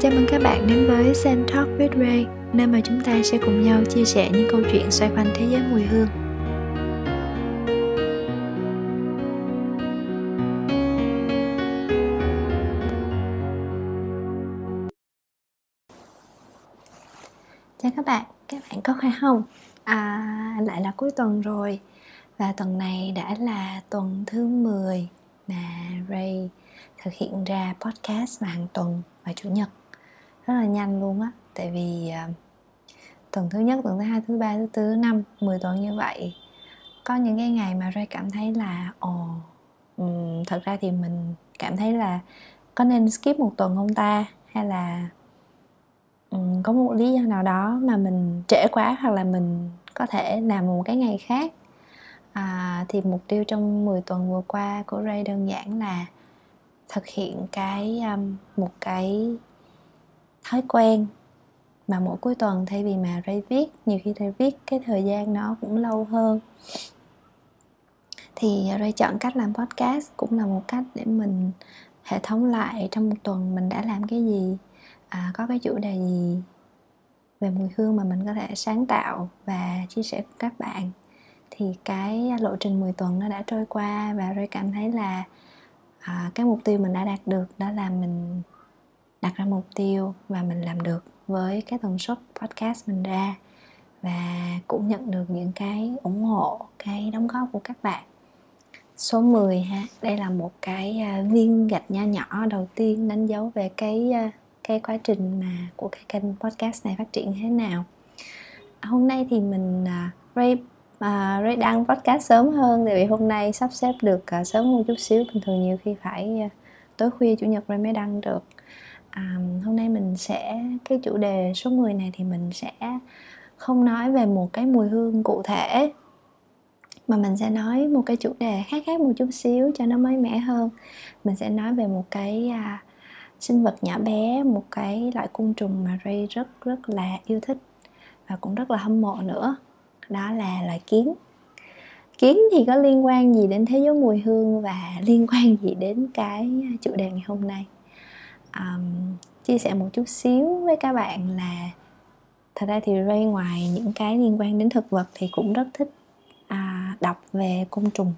Chào mừng các bạn đến với Sen Talk with Ray, nơi mà chúng ta sẽ cùng nhau chia sẻ những câu chuyện xoay quanh thế giới mùi hương. Chào các bạn, các bạn có khỏe không? À, lại là cuối tuần rồi và tuần này đã là tuần thứ 10 mà Ray thực hiện ra podcast vào hàng tuần vào chủ nhật rất là nhanh luôn á. Tại vì uh, tuần thứ nhất tuần thứ hai thứ ba thứ tư thứ năm 10 tuần như vậy. Có những cái ngày mà Ray cảm thấy là ồ um, thật ra thì mình cảm thấy là có nên skip một tuần không ta? Hay là um, có một lý do nào đó mà mình trễ quá hoặc là mình có thể làm một cái ngày khác? À, thì mục tiêu trong 10 tuần vừa qua của Ray đơn giản là thực hiện cái um, một cái thói quen mà mỗi cuối tuần thay vì mà Ray viết nhiều khi Ray viết cái thời gian nó cũng lâu hơn. Thì Ray chọn cách làm podcast cũng là một cách để mình hệ thống lại trong một tuần mình đã làm cái gì à, có cái chủ đề gì về mùi hương mà mình có thể sáng tạo và chia sẻ với các bạn. Thì cái lộ trình 10 tuần nó đã trôi qua và Ray cảm thấy là à, cái mục tiêu mình đã đạt được đó là mình đặt ra mục tiêu và mình làm được với cái tần suất podcast mình ra và cũng nhận được những cái ủng hộ cái đóng góp của các bạn. Số 10 ha đây là một cái à, viên gạch nho nhỏ đầu tiên đánh dấu về cái à, cái quá trình mà của cái kênh podcast này phát triển thế nào. Hôm nay thì mình uh, Ray uh, Ray đăng podcast sớm hơn tại vì hôm nay sắp xếp được uh, sớm một chút xíu. Bình thường nhiều khi phải uh, tối khuya chủ nhật Ray mới đăng được à, hôm nay mình sẽ cái chủ đề số 10 này thì mình sẽ không nói về một cái mùi hương cụ thể mà mình sẽ nói một cái chủ đề khác khác một chút xíu cho nó mới mẻ hơn. Mình sẽ nói về một cái à, sinh vật nhỏ bé một cái loại côn trùng mà Ray rất rất là yêu thích và cũng rất là hâm mộ nữa. Đó là loài kiến. Kiến thì có liên quan gì đến thế giới mùi hương và liên quan gì đến cái chủ đề ngày hôm nay? Um, chia sẻ một chút xíu với các bạn là thật ra thì Ray ngoài những cái liên quan đến thực vật thì cũng rất thích à, đọc về côn trùng.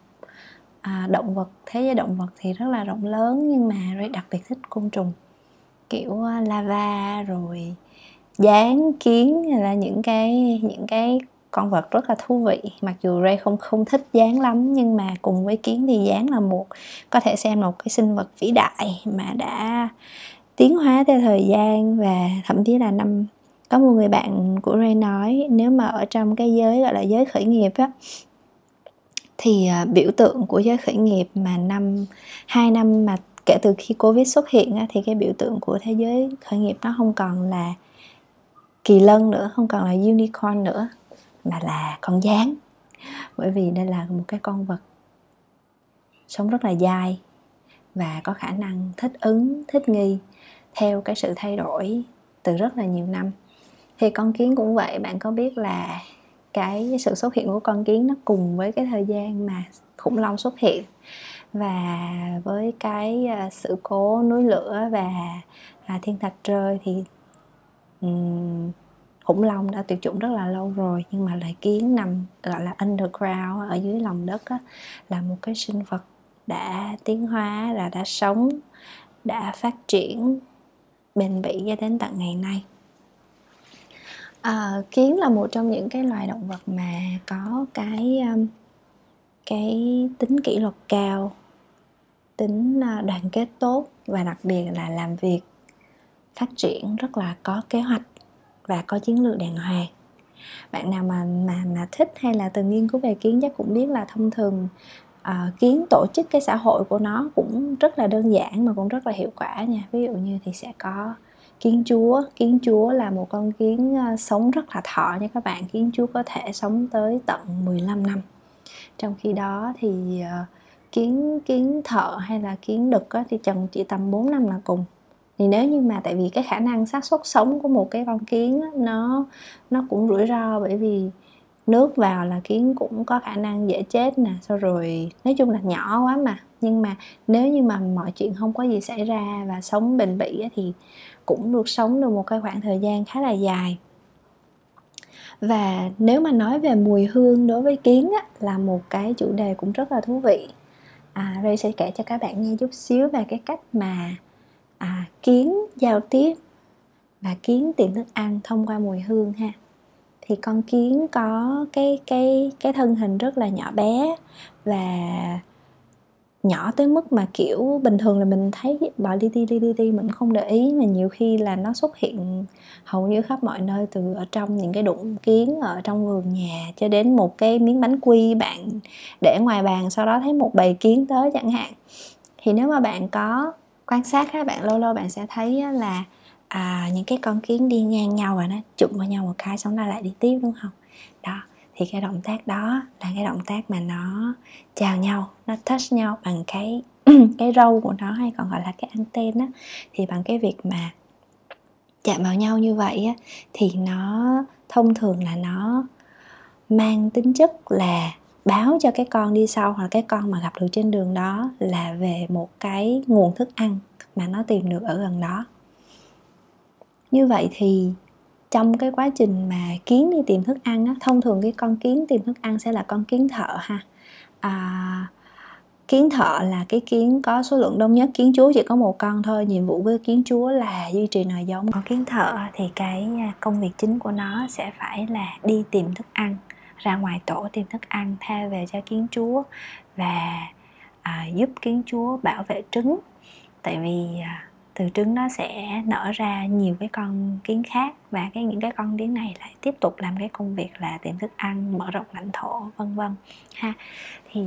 À, động vật thế giới động vật thì rất là rộng lớn nhưng mà Ray đặc biệt thích côn trùng. Kiểu à, lava rồi gián kiến hay là những cái những cái con vật rất là thú vị. Mặc dù Ray không không thích dán lắm nhưng mà cùng với kiến thì dán là một có thể xem là một cái sinh vật vĩ đại mà đã tiến hóa theo thời gian và thậm chí là năm có một người bạn của Ray nói nếu mà ở trong cái giới gọi là giới khởi nghiệp á thì à, biểu tượng của giới khởi nghiệp mà năm hai năm mà kể từ khi Covid xuất hiện á, thì cái biểu tượng của thế giới khởi nghiệp nó không còn là kỳ lân nữa, không còn là unicorn nữa mà là con gián bởi vì đây là một cái con vật sống rất là dai và có khả năng thích ứng thích nghi theo cái sự thay đổi từ rất là nhiều năm. Thì con kiến cũng vậy bạn có biết là cái sự xuất hiện của con kiến nó cùng với cái thời gian mà khủng long xuất hiện và với cái à, sự cố núi lửa và à, thiên thạch rơi thì um, khủng long đã tuyệt chủng rất là lâu rồi nhưng mà loài kiến nằm gọi là underground ở dưới lòng đất á, là một cái sinh vật đã tiến hóa là đã sống đã phát triển bền bỉ cho đến tận ngày nay. À, kiến là một trong những cái loài động vật mà có cái cái tính kỷ luật cao tính ờ, đoàn kết tốt và đặc biệt là làm việc phát triển rất là có kế hoạch và có chiến lược đàng hoàng. Bạn nào mà mà mà thích hay là từng nghiên cứu về kiến chắc cũng biết là thông thường uh, kiến tổ chức cái xã hội của nó cũng rất là đơn giản mà cũng rất là hiệu quả nha. Ví dụ như thì sẽ có kiến chúa. Kiến chúa là một con kiến uh, sống rất là thọ nha các bạn. Kiến chúa có thể sống tới tận 15 năm. Trong khi đó thì uh, kiến kiến thợ hay là kiến đực á, thì chừng chỉ tầm 4 năm là cùng thì nếu như mà tại vì cái khả năng xác suất sống của một cái con kiến á, nó nó cũng rủi ro bởi vì nước vào là kiến cũng có khả năng dễ chết nè sau rồi nói chung là nhỏ quá mà. Nhưng mà nếu như mà mọi chuyện không có gì xảy ra và sống bền bỉ thì cũng được sống được một cái khoảng thời gian khá là dài. Và nếu mà nói về mùi hương đối với kiến á, là một cái chủ đề cũng rất là thú vị. À, Ray sẽ kể cho các bạn nghe chút xíu về cái cách mà à, kiến giao tiếp và kiến tìm thức ăn thông qua mùi hương ha. Thì con kiến có cái cái cái thân hình rất là nhỏ bé và nhỏ tới mức mà kiểu bình thường là mình thấy bò li ti li ti mình không để ý mà nhiều khi là nó xuất hiện hầu như khắp mọi nơi từ ở trong những cái đụng kiến ở trong vườn nhà cho đến một cái miếng bánh quy bạn để ngoài bàn sau đó thấy một bầy kiến tới chẳng hạn. Thì nếu mà bạn có quan sát các bạn lâu lâu bạn sẽ thấy là à, những cái con kiến đi ngang nhau và nó chụm vào nhau một cái xong nó lại đi tiếp đúng không? Đó thì cái động tác đó là cái động tác mà nó chào nhau nó touch nhau bằng cái cái râu của nó hay còn gọi là cái anten á. Thì bằng cái việc mà chạm vào nhau như vậy á thì nó thông thường là nó mang tính chất là báo cho cái con đi sau hoặc cái con mà gặp được trên đường đó là về một cái nguồn thức ăn mà nó tìm được ở gần đó. Như vậy thì trong cái quá trình mà kiến đi tìm thức ăn á, thông thường cái con kiến tìm thức ăn sẽ là con kiến thợ ha. À, kiến thợ là cái kiến có số lượng đông nhất kiến chúa chỉ có một con thôi nhiệm vụ với kiến chúa là duy trì nòi giống. Còn kiến thợ thì cái công việc chính của nó sẽ phải là đi tìm thức ăn ra ngoài tổ tìm thức ăn tha về cho kiến chúa và à, giúp kiến chúa bảo vệ trứng. Tại vì à, từ trứng nó sẽ nở ra nhiều cái con kiến khác và cái những cái con kiến này lại tiếp tục làm cái công việc là tìm thức ăn mở rộng lãnh thổ vân vân ha. Thì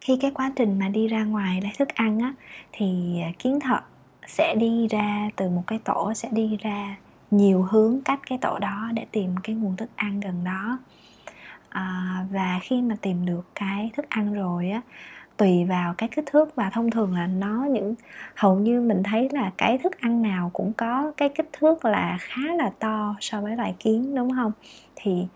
khi cái quá trình mà đi ra ngoài lấy thức ăn á thì à, kiến thợ sẽ đi ra từ một cái tổ sẽ đi ra nhiều hướng cách cái tổ đó để tìm cái nguồn thức ăn gần đó à, và khi mà tìm được cái thức ăn rồi á tùy vào cái kích thước và thông thường là nó những hầu như mình thấy là cái thức ăn nào cũng có cái kích thước là khá là to so với loài kiến đúng không? Thì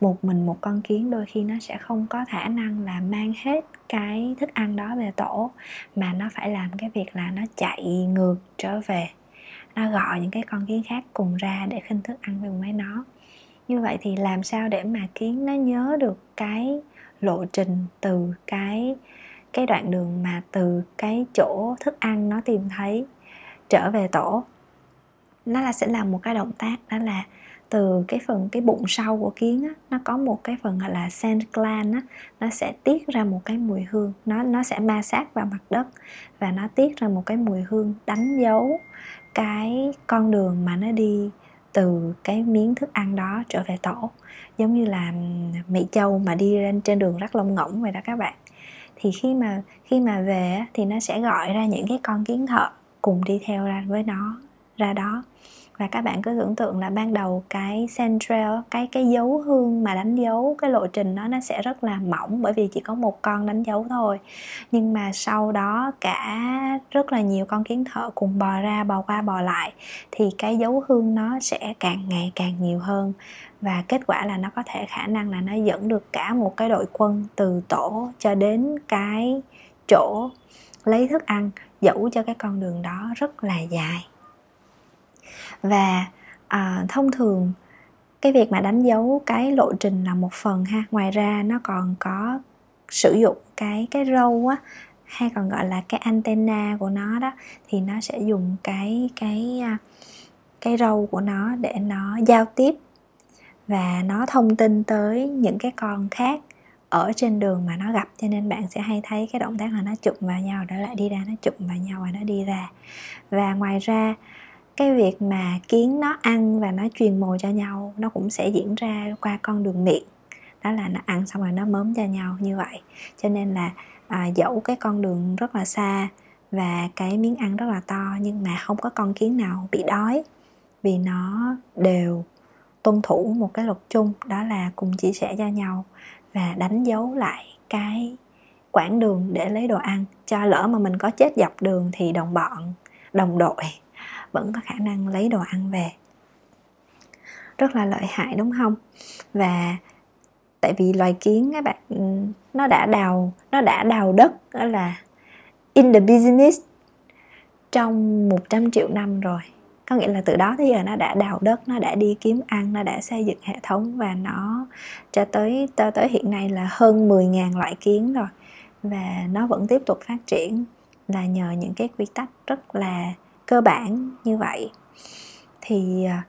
một mình một con kiến đôi khi nó sẽ không có khả năng là mang hết cái thức ăn đó về tổ mà nó phải làm cái việc là nó chạy ngược trở về. Nó gọi những cái con kiến khác cùng ra để khinh thức ăn cùng với nó như vậy thì làm sao để mà kiến nó nhớ được cái lộ trình từ cái cái đoạn đường mà từ cái chỗ thức ăn nó tìm thấy trở về tổ? Nó là sẽ làm một cái động tác đó là từ cái phần cái bụng sau của kiến á, nó có một cái phần gọi là scent gland á, nó sẽ tiết ra một cái mùi hương nó nó sẽ ma sát vào mặt đất và nó tiết ra một cái mùi hương đánh dấu cái con đường mà nó đi từ cái miếng thức ăn đó trở về tổ. Giống như là mỹ châu mà đi lên trên đường rắc lông ngỗng vậy đó các bạn. Thì khi mà khi mà về thì nó sẽ gọi ra những cái con kiến thợ cùng đi theo ra với nó, ra đó và các bạn cứ tưởng tượng là ban đầu cái central, cái cái dấu hương mà đánh dấu cái lộ trình nó nó sẽ rất là mỏng bởi vì chỉ có một con đánh dấu thôi. Nhưng mà sau đó cả rất là nhiều con kiến thợ cùng bò ra, bò qua, bò lại thì cái dấu hương nó sẽ càng ngày càng nhiều hơn. Và kết quả là nó có thể khả năng là nó dẫn được cả một cái đội quân từ tổ cho đến cái chỗ lấy thức ăn dẫu cho cái con đường đó rất là dài và à, thông thường cái việc mà đánh dấu cái lộ trình là một phần ha. Ngoài ra nó còn có sử dụng cái cái râu á hay còn gọi là cái antenna của nó đó thì nó sẽ dùng cái cái à, cái râu của nó để nó giao tiếp và nó thông tin tới những cái con khác ở trên đường mà nó gặp. Cho nên bạn sẽ hay thấy cái động tác là nó chụm vào nhau để lại đi ra nó chụm vào nhau và nó đi ra. Và ngoài ra cái việc mà kiến nó ăn và nó truyền mồi cho nhau nó cũng sẽ diễn ra qua con đường miệng. Đó là nó ăn xong rồi nó mớm cho nhau như vậy. Cho nên là à, dẫu cái con đường rất là xa và cái miếng ăn rất là to nhưng mà không có con kiến nào bị đói vì nó đều tuân thủ một cái luật chung đó là cùng chia sẻ cho nhau và đánh dấu lại cái quãng đường để lấy đồ ăn. Cho lỡ mà mình có chết dọc đường thì đồng bọn đồng đội vẫn có khả năng lấy đồ ăn về. Rất là lợi hại đúng không? Và tại vì loài kiến các bạn ừ, nó đã đào nó đã đào đất đó là in the business trong 100 triệu năm rồi. Có nghĩa là từ đó tới giờ nó đã đào đất nó đã đi kiếm ăn nó đã xây dựng hệ thống và nó cho tới tới, tới hiện nay là hơn 10.000 loại kiến rồi. Và nó vẫn tiếp tục phát triển là nhờ những cái quy tắc rất là cơ bản như vậy. Thì à,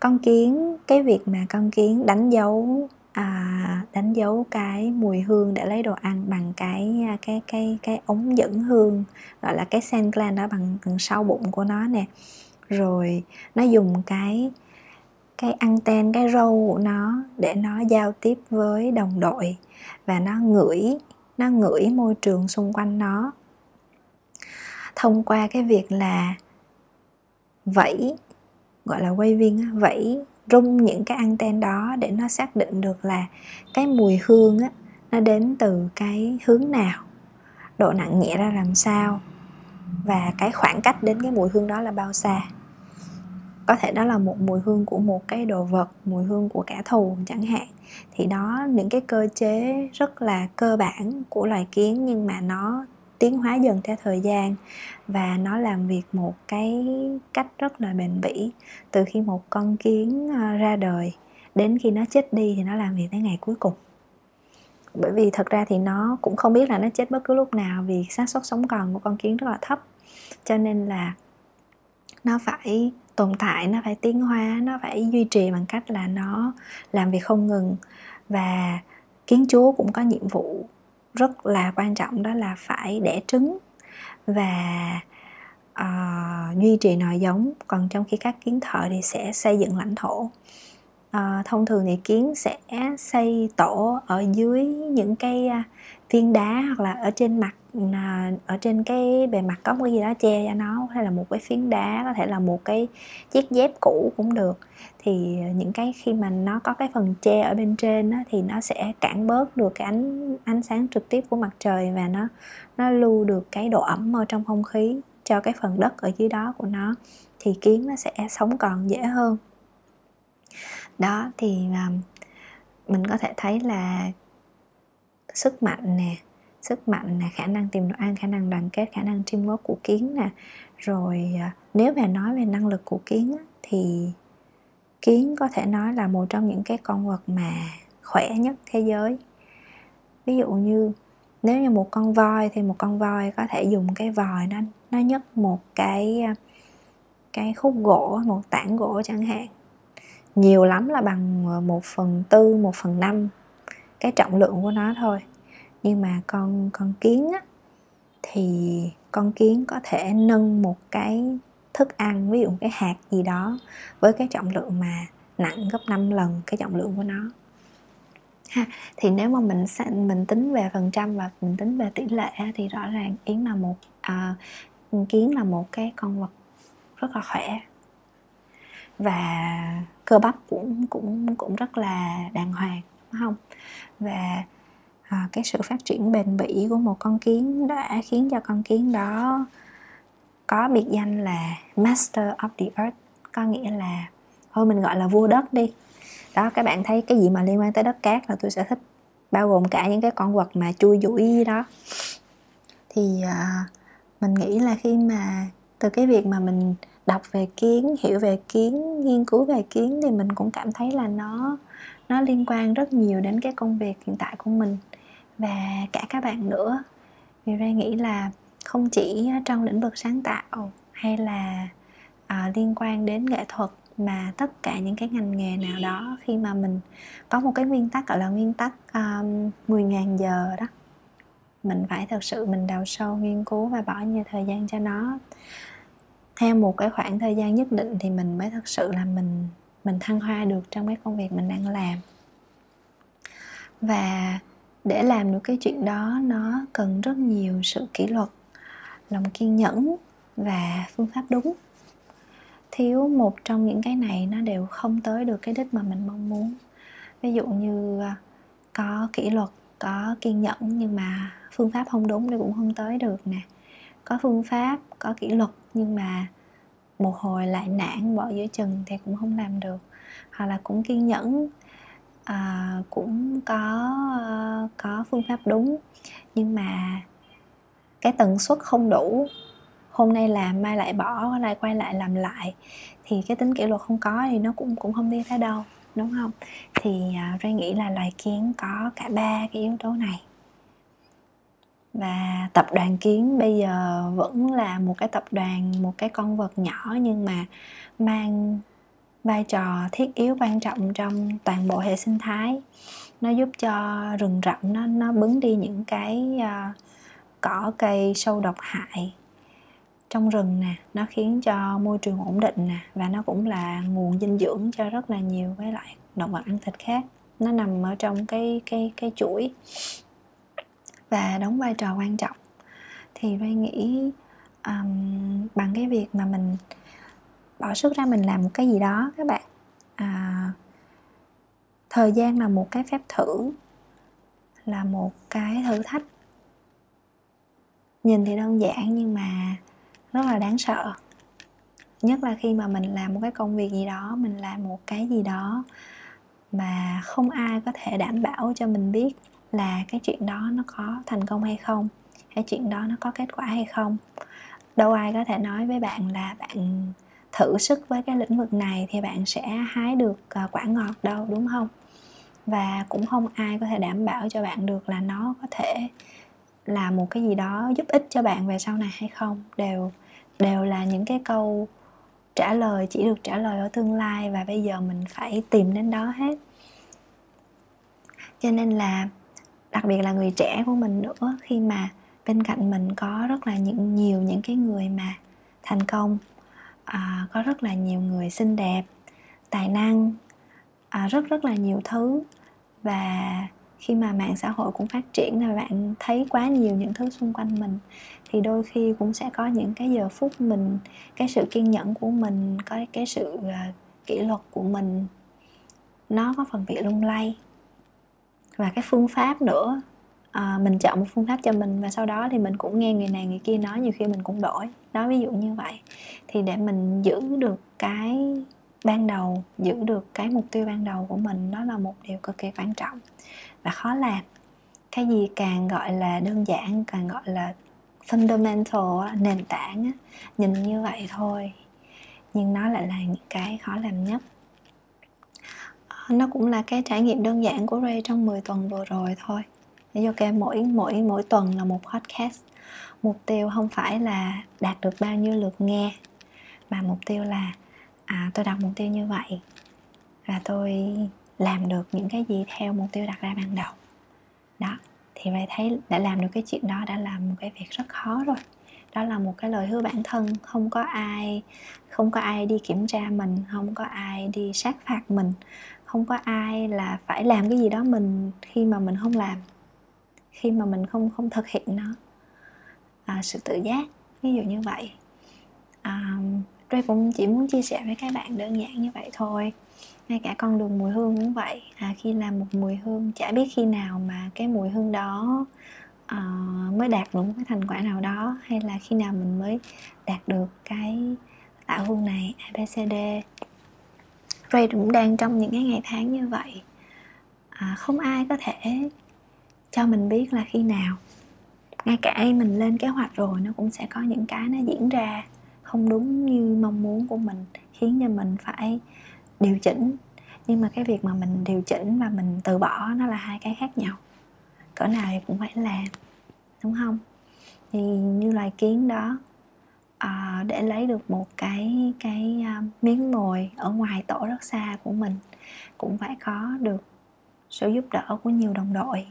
con kiến cái việc mà con kiến đánh dấu à, đánh dấu cái mùi hương để lấy đồ ăn bằng cái à, cái cái cái ống dẫn hương gọi là cái scent gland đó bằng, bằng sau bụng của nó nè. Rồi nó dùng cái cái anten cái râu của nó để nó giao tiếp với đồng đội và nó ngửi nó ngửi môi trường xung quanh nó. Thông qua cái việc là vẫy, gọi là quay viên vẫy rung những cái anten đó để nó xác định được là cái mùi hương á, nó đến từ cái hướng nào, độ nặng nhẹ ra làm sao, và cái khoảng cách đến cái mùi hương đó là bao xa. Có thể đó là một mùi hương của một cái đồ vật, mùi hương của kẻ thù chẳng hạn. Thì đó, những cái cơ chế rất là cơ bản của loài kiến nhưng mà nó tiến hóa dần theo thời gian. Và nó làm việc một cái cách rất là bền bỉ. Từ khi một con kiến ờ, ra đời, đến khi nó chết đi thì nó làm việc tới ngày cuối cùng. Bởi vì thật ra thì nó cũng không biết là nó chết bất cứ lúc nào vì xác suất sống còn của con kiến rất là thấp. Cho nên là nó phải tồn tại, nó phải tiến hóa, nó phải duy trì bằng cách là nó làm việc không ngừng. Và kiến chúa cũng có nhiệm vụ rất là quan trọng đó là phải đẻ trứng và uh, duy trì nòi giống. Còn trong khi các kiến thợ thì sẽ xây dựng lãnh thổ à, thông thường thì kiến sẽ xây tổ ở dưới những cái à, viên đá hoặc là ở trên mặt à, ở trên cái bề mặt có một cái gì đó che cho nó hay là một cái phiến đá có thể là một cái chiếc dép cũ cũng được. Thì những cái khi mà nó có cái phần che ở bên trên đó, thì nó sẽ cản bớt được cái ánh ánh sáng trực tiếp của mặt trời và nó nó lưu được cái độ ẩm ở trong không khí cho cái phần đất ở dưới đó của nó. Thì kiến nó sẽ sống còn dễ hơn đó, thì à, mình có thể thấy là sức mạnh nè, sức mạnh nè, khả năng tìm đồ ăn, khả năng đoàn kết, khả năng teamwork của kiến nè. Rồi à, nếu mà nói về năng lực của kiến thì kiến có thể nói là một trong những cái con vật mà khỏe nhất thế giới. Ví dụ như, nếu như một con voi thì một con voi có thể dùng cái vòi nó nó nhấc một cái à, cái khúc gỗ, một tảng gỗ chẳng hạn nhiều lắm là bằng ờ, một phần tư một phần năm cái trọng lượng của nó thôi. Nhưng mà con con kiến á thì con kiến có thể nâng một cái thức ăn ví dụ cái hạt gì đó với cái trọng lượng mà nặng gấp 5 lần cái trọng lượng của nó. Ha thì nếu mà mình mình tính về phần trăm và mình tính về tỷ lệ thì rõ ràng yến là một à, kiến là một cái con vật rất là khỏe. Và cơ bắp cũng cũng cũng rất là đàng hoàng đúng không? Và à, cái sự phát triển bền bỉ của một con kiến đã khiến cho con kiến đó có biệt danh là master of the earth có nghĩa là thôi mình gọi là vua đất đi. Đó các bạn thấy cái gì mà liên quan tới đất cát là tôi sẽ thích bao gồm cả những cái con vật mà chui dũi đó. Thì à, mình nghĩ là khi mà từ cái việc mà mình đọc về kiến hiểu về kiến nghiên cứu về kiến thì mình cũng cảm thấy là nó nó liên quan rất nhiều đến cái công việc hiện tại của mình. Và cả các bạn nữa. Vì Ray nghĩ là không chỉ trong lĩnh vực sáng tạo hay là à, liên quan đến nghệ thuật mà tất cả những cái ngành nghề nào đó khi mà mình có một cái nguyên tắc gọi là nguyên tắc um, 10.000 giờ đó mình phải thật sự mình đào sâu nghiên cứu và bỏ nhiều thời gian cho nó theo một cái khoảng thời gian nhất định thì mình mới thật sự là mình mình thăng hoa được trong cái công việc mình đang làm. Và để làm được cái chuyện đó, nó cần rất nhiều sự kỷ luật, lòng kiên nhẫn và phương pháp đúng. Thiếu một trong những cái này nó đều không tới được cái đích mà mình mong muốn. Ví dụ như à, có kỷ luật, có kiên nhẫn nhưng mà phương pháp không đúng thì cũng không tới được nè có phương pháp có kỷ luật nhưng mà một hồi lại nản bỏ giữa chừng thì cũng không làm được. Hoặc là cũng kiên nhẫn à, cũng có có phương pháp đúng nhưng mà cái tần suất không đủ. Hôm nay làm mai lại bỏ lại quay lại làm lại. Thì cái tính kỷ luật không có thì nó cũng cũng không đi tới đâu đúng không? Thì uh, Ray nghĩ là loài kiến có cả ba cái yếu tố này và tập đoàn kiến bây giờ vẫn là một cái tập đoàn một cái con vật nhỏ nhưng mà mang vai trò thiết yếu quan trọng trong toàn bộ hệ sinh thái. Nó giúp cho rừng rậm nó nó bứng đi những cái uh, cỏ cây sâu độc hại trong rừng nè. Nó khiến cho môi trường ổn định nè và nó cũng là nguồn dinh dưỡng cho rất là nhiều cái loại động vật ăn thịt khác. Nó nằm ở trong cái cái cái chuỗi và đóng vai trò quan trọng. Thì Ray nghĩ um, bằng cái việc mà mình bỏ sức ra mình làm một cái gì đó các bạn à, thời gian là một cái phép thử là một cái thử thách. Nhìn thì đơn giản nhưng mà rất là đáng sợ. Nhất là khi mà mình làm một cái công việc gì đó mình làm một cái gì đó mà không ai có thể đảm bảo cho mình biết là cái chuyện đó nó có thành công hay không, cái chuyện đó nó có kết quả hay không. Đâu ai có thể nói với bạn là bạn thử sức với cái lĩnh vực này thì bạn sẽ hái được ờ, quả ngọt đâu, đúng không? Và cũng không ai có thể đảm bảo cho bạn được là nó có thể là một cái gì đó giúp ích cho bạn về sau này hay không. Đều đều là những cái câu trả lời, chỉ được trả lời ở tương lai và bây giờ mình phải tìm đến đó hết. Cho nên là đặc biệt là người trẻ của mình nữa khi mà bên cạnh mình có rất là những nhiều những cái người mà thành công à, có rất là nhiều người xinh đẹp tài năng à, rất rất là nhiều thứ. Và khi mà mạng xã hội cũng phát triển là bạn thấy quá nhiều những thứ xung quanh mình thì đôi khi cũng sẽ có những cái giờ phút mình cái sự kiên nhẫn của mình có cái sự uh, kỷ luật của mình nó có phần bị lung lay và cái phương pháp nữa à, mình chọn một phương pháp cho mình và sau đó thì mình cũng nghe người này người kia nói nhiều khi mình cũng đổi. Đó ví dụ như vậy. Thì để mình giữ được cái ban đầu giữ được cái mục tiêu ban đầu của mình đó là một điều cực kỳ quan trọng và khó làm. Cái gì càng gọi là đơn giản càng gọi là fundamental nền tảng nhìn như vậy thôi. Nhưng nó lại là những cái khó làm nhất nó cũng là cái trải nghiệm đơn giản của Ray trong 10 tuần vừa rồi thôi. Để okay, mỗi mỗi mỗi tuần là một podcast. Mục tiêu không phải là đạt được bao nhiêu lượt nghe mà mục tiêu là à tôi đặt mục tiêu như vậy và tôi làm được những cái gì theo mục tiêu đặt ra ban đầu. Đó thì Ray thấy đã làm được cái chuyện đó đã là một cái việc rất khó rồi. Đó là một cái lời hứa bản thân không có ai không có ai đi kiểm tra mình không có ai đi sát phạt mình không có ai là phải làm cái gì đó mình khi mà mình không làm khi mà mình không không thực hiện nó. À, sự tự giác ví dụ như vậy. À, Ray cũng chỉ muốn chia sẻ với các bạn đơn giản như vậy thôi. Ngay cả con đường mùi hương cũng vậy. À, khi làm một mùi hương chả biết khi nào mà cái mùi hương đó uh, mới đạt được một cái thành quả nào đó hay là khi nào mình mới đạt được cái tạo hương này abcd Ray cũng đang trong những cái ngày tháng như vậy. À, không ai có thể cho mình biết là khi nào. Ngay cả mình lên kế hoạch rồi nó cũng sẽ có những cái nó diễn ra không đúng như mong muốn của mình khiến cho mình phải điều chỉnh. Nhưng mà cái việc mà mình điều chỉnh và mình từ bỏ nó là hai cái khác nhau. Cỡ nào thì cũng phải làm đúng không? Thì như loài kiến đó à, để lấy được một cái cái uh, miếng mồi ở ngoài tổ rất xa của mình cũng phải có được sự giúp đỡ của nhiều đồng đội.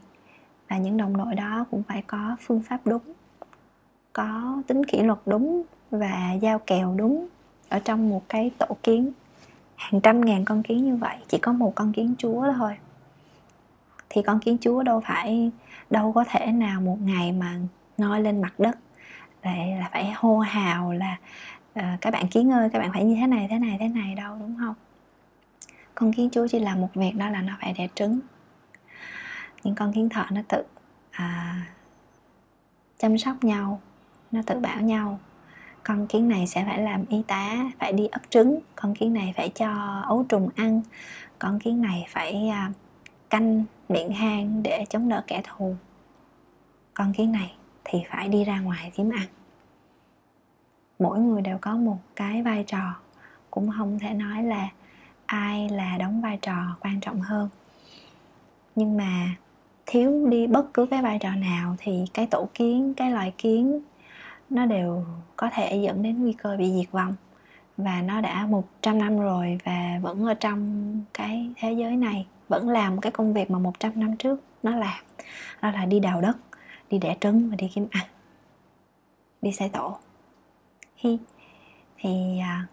Và những đồng đội đó cũng phải có phương pháp đúng có tính kỷ luật đúng và giao kèo đúng ở trong một cái tổ kiến. Hàng trăm ngàn con kiến như vậy chỉ có một con kiến chúa thôi. Thì con kiến chúa đâu phải đâu có thể nào một ngày mà ngoi lên mặt đất lại là phải hô hào là uh, các bạn kiến ơi các bạn phải như thế này thế này thế này đâu đúng không con kiến chúa chỉ làm một việc đó là nó phải đẻ trứng những con kiến thợ nó tự à, chăm sóc nhau nó tự bảo nhau con kiến này sẽ phải làm y tá phải đi ấp trứng con kiến này phải cho ấu trùng ăn con kiến này phải à, canh miệng hang để chống đỡ kẻ thù. Con kiến này thì phải đi ra ngoài kiếm ăn. mỗi người đều có một cái vai trò, cũng không thể nói là ai là đóng vai trò quan trọng hơn. Nhưng mà thiếu đi bất cứ cái vai trò nào thì cái tổ kiến, cái loài kiến, nó đều có thể dẫn đến nguy cơ bị diệt vong. Và nó đã 100 năm rồi và vẫn ở trong cái thế giới này, vẫn làm cái công việc mà 100 năm trước nó làm, đó là đi đào đất đi đẻ trứng và đi kiếm ăn. Đi xây tổ. Thì, thì à,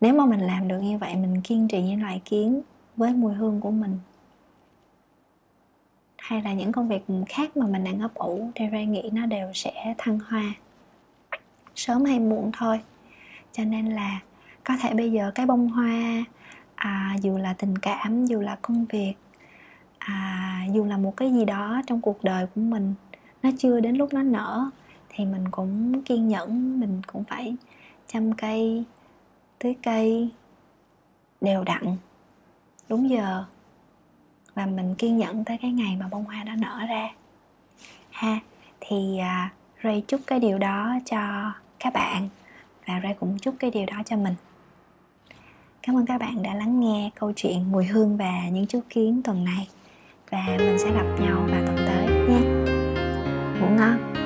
nếu mà mình làm được như vậy mình kiên trì với loài kiến với mùi hương của mình hay là những công việc khác mà mình đang ấp ủ thì ra nghĩ nó đều sẽ thăng hoa. Sớm hay muộn thôi. Cho nên là có thể bây giờ cái bông hoa à, dù là tình cảm dù là công việc à, dù là một cái gì đó trong cuộc đời của mình nó chưa đến lúc nó nở thì mình cũng kiên nhẫn mình cũng phải chăm cây tưới cây đều đặn. Đúng giờ. Và mình kiên nhẫn tới cái ngày mà bông hoa đó nở ra. Ha thì à, Ray chúc cái điều đó cho các bạn và Ray cũng chúc cái điều đó cho mình. Cảm ơn các bạn đã lắng nghe câu chuyện mùi hương và những chú kiến tuần này và mình sẽ gặp nhau vào tuần tới nhé. Ngủ ngon.